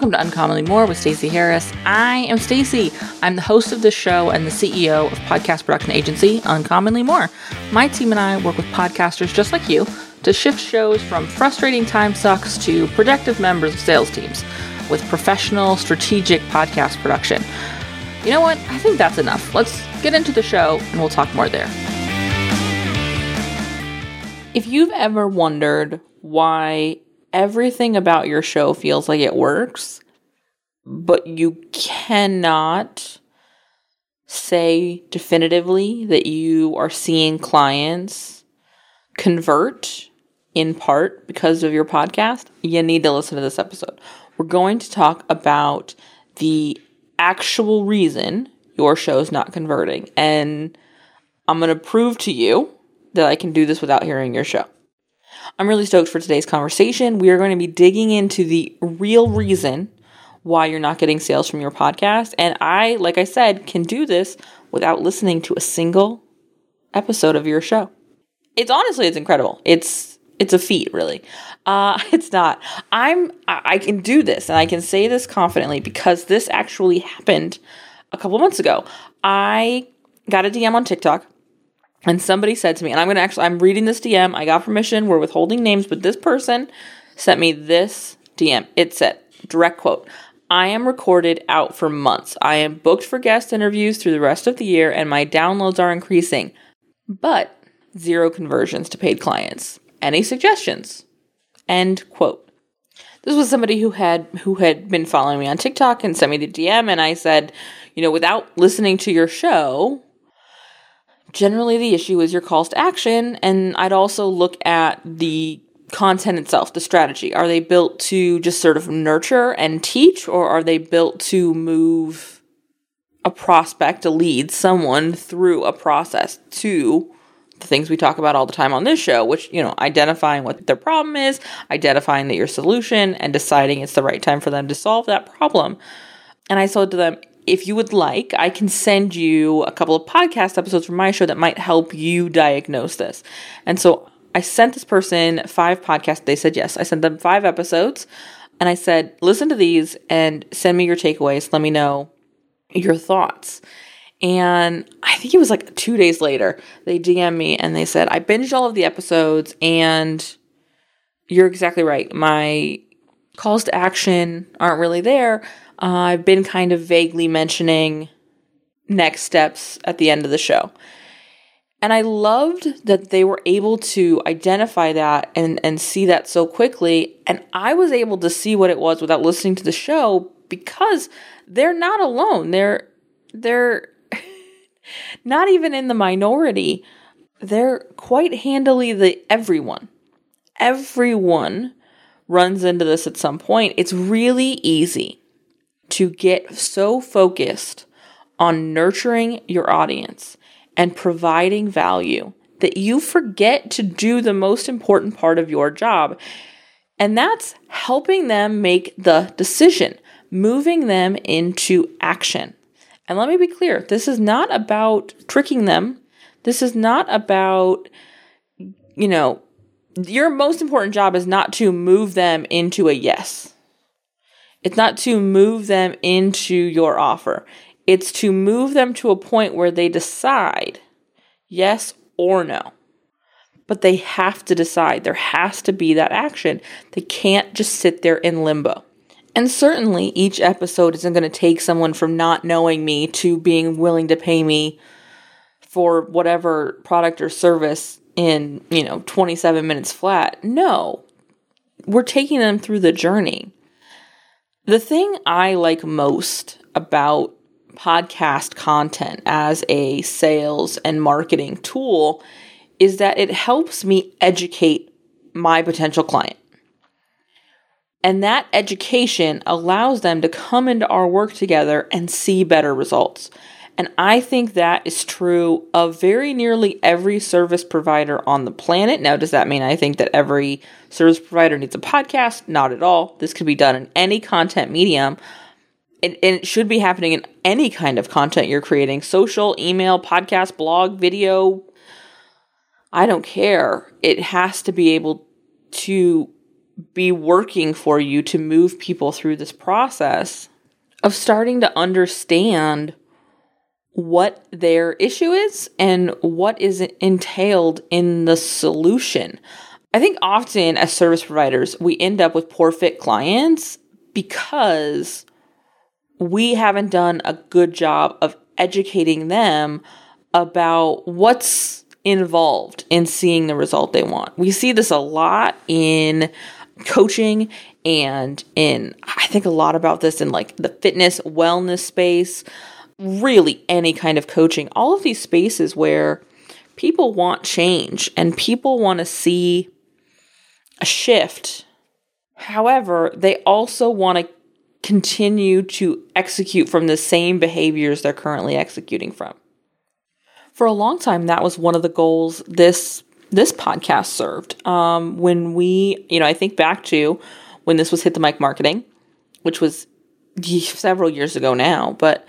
Welcome to Uncommonly More with Stacey Harris. I am Stacey. I'm the host of this show and the CEO of podcast production agency Uncommonly More. My team and I work with podcasters just like you to shift shows from frustrating time sucks to productive members of sales teams with professional, strategic podcast production. You know what? I think that's enough. Let's get into the show and we'll talk more there. If you've ever wondered why everything about your show feels like it works, but you cannot say definitively that you are seeing clients convert in part because of your podcast, you need to listen to this episode. We're going to talk about the actual reason your show is not converting. And I'm going to prove to you that I can do this without hearing your show. I'm really stoked for today's conversation. We are going to be digging into the real reason why you're not getting sales from your podcast. And I, like I said, can do this without listening to a single episode of your show. It's honestly, it's incredible. It's it's a feat, really. Uh, it's not. I'm. I can do this, and I can say this confidently because this actually happened a couple months ago. I got a DM on TikTok and somebody said to me, and I'm going to actually, I'm reading this DM. I got permission. We're withholding names, but this person sent me this DM. It said, direct quote, I am recorded out for months. I am booked for guest interviews through the rest of the year, and my downloads are increasing, but zero conversions to paid clients. Any suggestions? End quote. This was somebody who had who had been following me on TikTok and sent me the DM, and I said, you know, without listening to your show, generally the issue is your calls to action and i'd also look at the content itself the strategy. Are they built to just sort of nurture and teach or are they built to move a prospect a lead someone through a process to the things we talk about all the time on this show which you know identifying what their problem is identifying that your solution and deciding it's the right time for them to solve that problem. And i said to them if you would like, I can send you a couple of podcast episodes from my show that might help you diagnose this. And so I sent this person five podcasts. They said yes. I sent them five episodes and I said, listen to these and send me your takeaways. Let me know your thoughts. And I think it was like two days later, they DM me and they said, I binged all of the episodes and you're exactly right. My calls to action aren't really there. Uh, I've been kind of vaguely mentioning next steps at the end of the show. And I loved that they were able to identify that and, and see that so quickly. And I was able to see what it was without listening to the show because they're not alone. They're they're not even in the minority. They're quite handily the everyone. Everyone runs into this at some point. It's really easy to get so focused on nurturing your audience and providing value that you forget to do the most important part of your job. And that's helping them make the decision, moving them into action. And let me be clear this is not about tricking them. This is not about, you know, your most important job is not to move them into a yes. It's not to move them into your offer. It's to move them to a point where they decide yes or no. But they have to decide. There has to be that action. They can't just sit there in limbo. And certainly, each episode isn't going to take someone from not knowing me to being willing to pay me for whatever product or service in, you know, 27 minutes flat. No. We're taking them through the journey. The thing I like most about podcast content as a sales and marketing tool is that it helps me educate my potential client. And that education allows them to come into our work together and see better results. And I think that is true of very nearly every service provider on the planet. Now, does that mean I think that every service provider needs a podcast? Not at all. This could be done in any content medium. And, it should be happening in any kind of content you're creating social, email, podcast, blog, video. I don't care. It has to be able to be working for you to move people through this process of starting to understand what their issue is and what is entailed in the solution. I think often as service providers, we end up with poor fit clients because we haven't done a good job of educating them about what's involved in seeing the result they want. We see this a lot in coaching and in I think a lot about this in like the fitness wellness space, really any kind of coaching. All of these spaces where people want change and people want to see a shift. However, they also want to continue to execute from the same behaviors they're currently executing from. For a long time, that was one of the goals this this podcast served. Um, when we, you know, I think back to when this was hit the mic marketing, which was several years ago now, but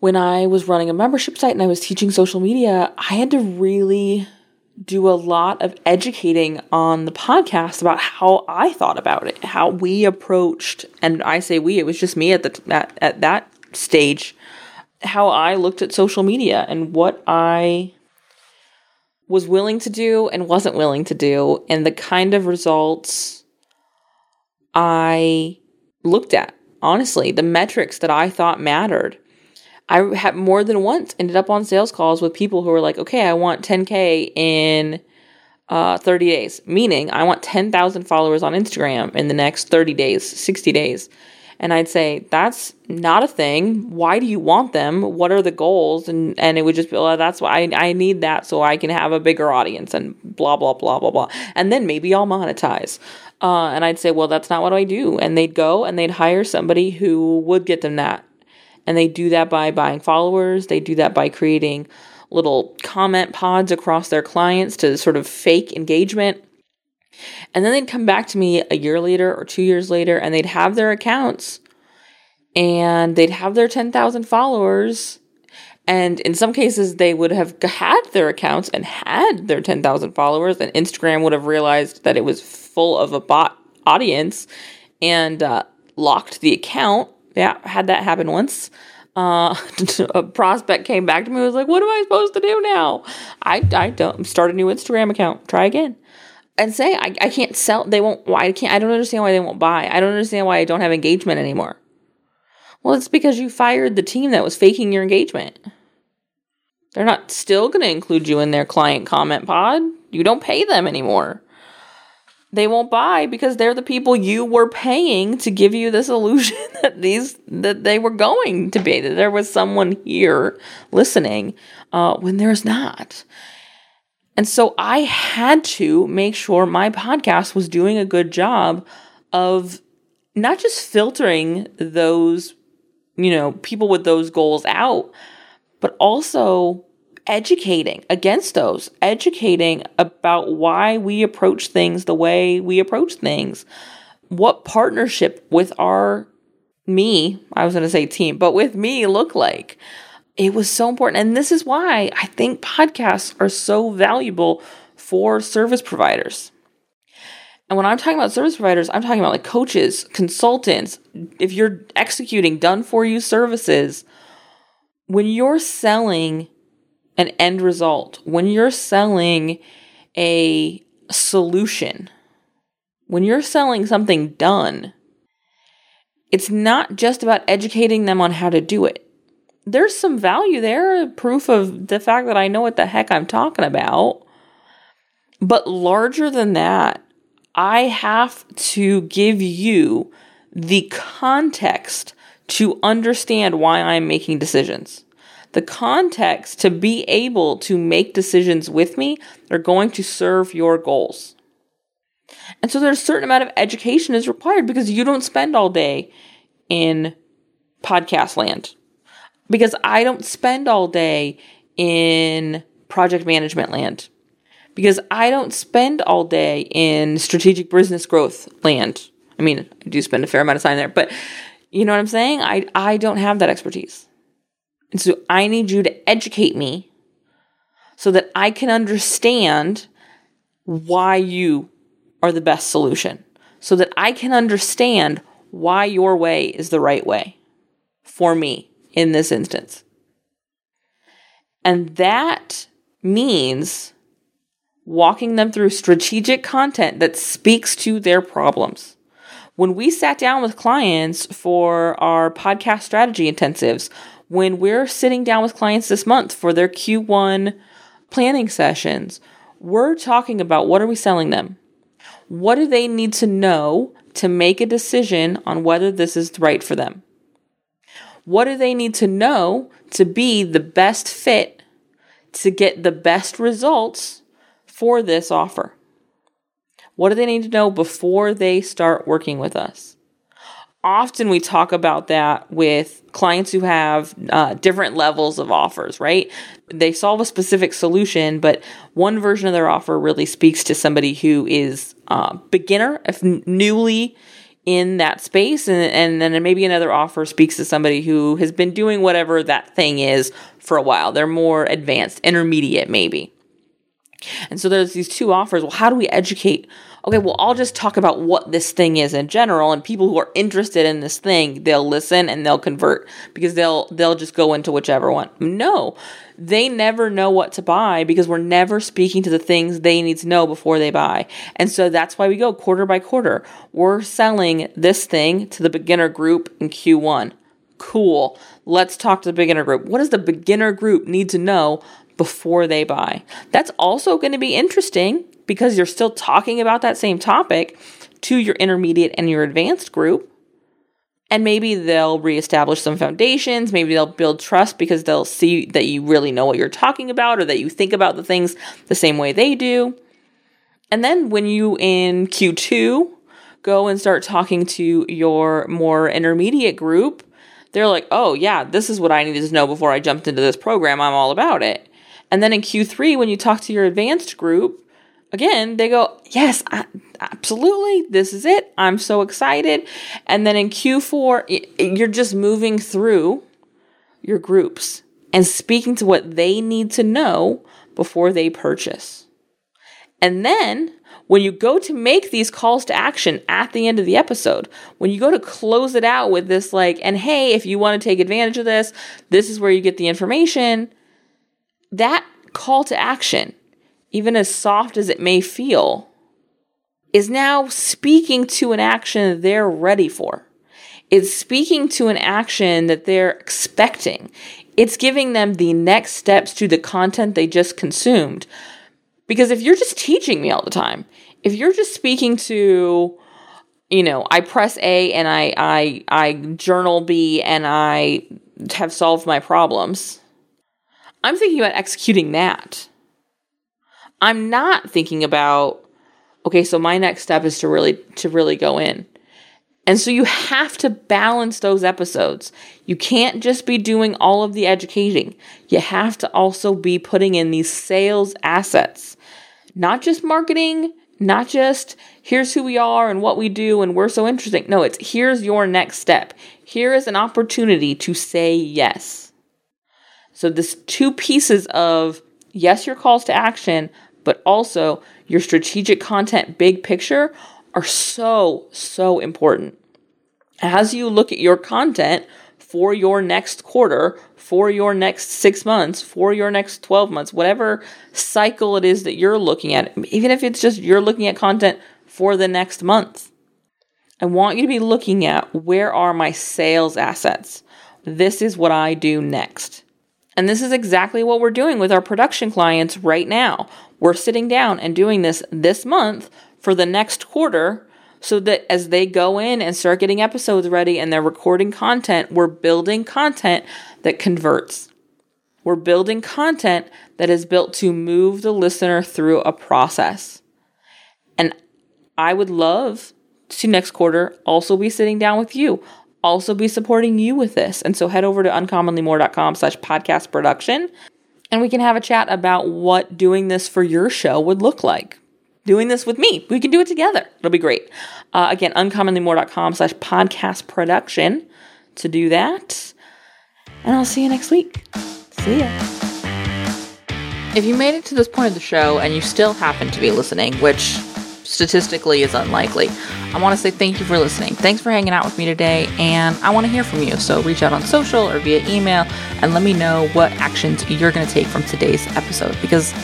when I was running a membership site and I was teaching social media, I had to really do a lot of educating on the podcast about how I thought about it, how we approached, and I say we, it was just me at the at, at that stage, how I looked at social media and what I was willing to do and wasn't willing to do, and the kind of results I looked at. Honestly, the metrics that I thought mattered. I have more than once ended up on sales calls with people who were like, okay, I want 10K in uh, 30 days, meaning I want 10,000 followers on Instagram in the next 30 days, 60 days. And I'd say, that's not a thing. Why do you want them? What are the goals? And, and it would just be, well, that's why I, I need that so I can have a bigger audience and blah, blah, blah, blah, blah. And then maybe I'll monetize. Uh, and I'd say, well, that's not what I do. And they'd go and they'd hire somebody who would get them that. And they do that by buying followers. They do that by creating little comment pods across their clients to sort of fake engagement. And then they'd come back to me a year later or two years later and they'd have their accounts and they'd have their 10,000 followers. And in some cases, they would have had their accounts and had their 10,000 followers, and Instagram would have realized that it was full of a bot audience and uh, locked the account. Yeah, had that happen once. Uh, a prospect came back to me was like, What am I supposed to do now? I, I don't start a new Instagram account, try again and say I, I can't sell they won't why I can't I don't understand why they won't buy. I don't understand why I don't have engagement anymore. Well, it's because you fired the team that was faking your engagement. They're not still going to include you in their client comment pod. You don't pay them anymore. They won't buy because they're the people you were paying to give you this illusion that these that they were going to be that there was someone here listening uh, when there's not. And so I had to make sure my podcast was doing a good job of not just filtering those, you know, people with those goals out, but also educating against those, educating about why we approach things the way we approach things, what partnership with our me, I was going to say team, but with me look like it was so important. And this is why I think podcasts are so valuable for service providers. And when I'm talking about service providers, I'm talking about like coaches, consultants. If you're executing done for you services, when you're selling an end result, when you're selling a solution, when you're selling something done, it's not just about educating them on how to do it there's some value there, proof of the fact that I know what the heck I'm talking about. But larger than that, I have to give you the context to understand why I'm making decisions. The context to be able to make decisions with me are going to serve your goals. And so there's a certain amount of education is required because you don't spend all day in podcast land because I don't spend all day in project management land because I don't spend all day in strategic business growth land. I mean, I do spend a fair amount of time there, but you know what I'm saying? I, I don't have that expertise. And so I need you to educate me so that I can understand why you are the best solution so that I can understand why your way is the right way for me in this instance. And that means walking them through strategic content that speaks to their problems. When we sat down with clients for our podcast strategy intensives, when we're sitting down with clients this month for their Q1 planning sessions, we're talking about what are we selling them? What do they need to know to make a decision on whether this is right for them? What do they need to know to be the best fit to get the best results for this offer? What do they need to know before they start working with us? Often we talk about that with clients who have uh, different levels of offers, right? They solve a specific solution, but one version of their offer really speaks to somebody who is uh, beginner, if newly in that space, and, and then maybe another offer speaks to somebody who has been doing whatever that thing is for a while. They're more advanced, intermediate, maybe. And so there's these two offers. Well, how do we educate okay, well, I'll just talk about what this thing is in general, and people who are interested in this thing, they'll listen and they'll convert because they'll they'll just go into whichever one. No, they never know what to buy because we're never speaking to the things they need to know before they buy. And so that's why we go quarter by quarter. We're selling this thing to the beginner group in Q1. Cool. Let's talk to the beginner group. What does the beginner group need to know before they buy? That's also going to be interesting because you're still talking about that same topic to your intermediate and your advanced group. And maybe they'll reestablish some foundations. Maybe they'll build trust because they'll see that you really know what you're talking about or that you think about the things the same way they do. And then when you in Q2 go and start talking to your more intermediate group, they're like, oh, yeah, this is what I needed to know before I jumped into this program. I'm all about it. And then in Q3, when you talk to your advanced group, again, they go, Yes, I, absolutely. This is it. I'm so excited. And then in Q4, you're just moving through your groups and speaking to what they need to know before they purchase. And then when you go to make these calls to action at the end of the episode, when you go to close it out with this, like, and hey, if you want to take advantage of this, this is where you get the information, that call to action even as soft as it may feel, is now speaking to an action they're ready for. It's speaking to an action that they're expecting. It's giving them the next steps to the content they just consumed. Because if you're just teaching me all the time, if you're just speaking to, you know, I press A and I I I journal B and I have solved my problems. I'm thinking about executing that. I'm not thinking about okay, so my next step is to really to really go in. And so you have to balance those episodes. You can't just be doing all of the educating. You have to also be putting in these sales assets. Not just marketing, not just here's who we are and what we do and we're so interesting. No, it's here's your next step. Here is an opportunity to say yes. So this two pieces of yes, your calls to action, but also your strategic content big picture are so, so important. As you look at your content for your next quarter, for your next six months, for your next 12 months, whatever cycle it is that you're looking at, even if it's just you're looking at content for the next month, I want you to be looking at where are my sales assets? This is what I do next. And this is exactly what we're doing with our production clients right now. We're sitting down and doing this this month for the next quarter so that as they go in and start getting episodes ready and they're recording content, we're building content that converts. We're building content that is built to move the listener through a process. And I would love to next quarter also be sitting down with you, also be supporting you with this. And so head over to uncommonlymore.com slash podcast production and we can have a chat about what doing this for your show would look like. Doing this with me. We can do it together. It'll be great. Uh, again, uncommonlymore.com slash podcast production to do that. And I'll see you next week. See ya. If you made it to this point of the show and you still happen to be listening, which statistically is unlikely. I want to say thank you for listening. Thanks for hanging out with me today, and I want to hear from you. So reach out on social or via email and let me know what actions you're going to take from today's episode because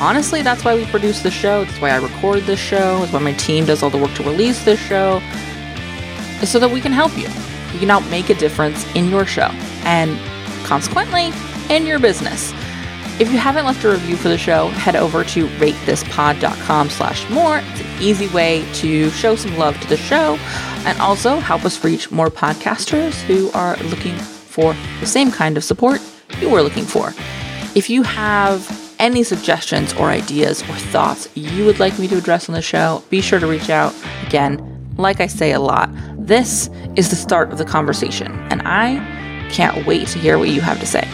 honestly, that's why we produce the show. That's why I record this show. That's why my team does all the work to release this show. Is so that we can help you. We can help make a difference in your show and consequently in your business. If you haven't left a review for the show, head over to ratethispod.com slash more. It's an easy way to show some love to the show and also help us reach more podcasters who are looking for the same kind of support you were looking for. If you have any suggestions or ideas or thoughts you would like me to address on the show, be sure to reach out. Again, like I say a lot, this is the start of the conversation, and I can't wait to hear what you have to say.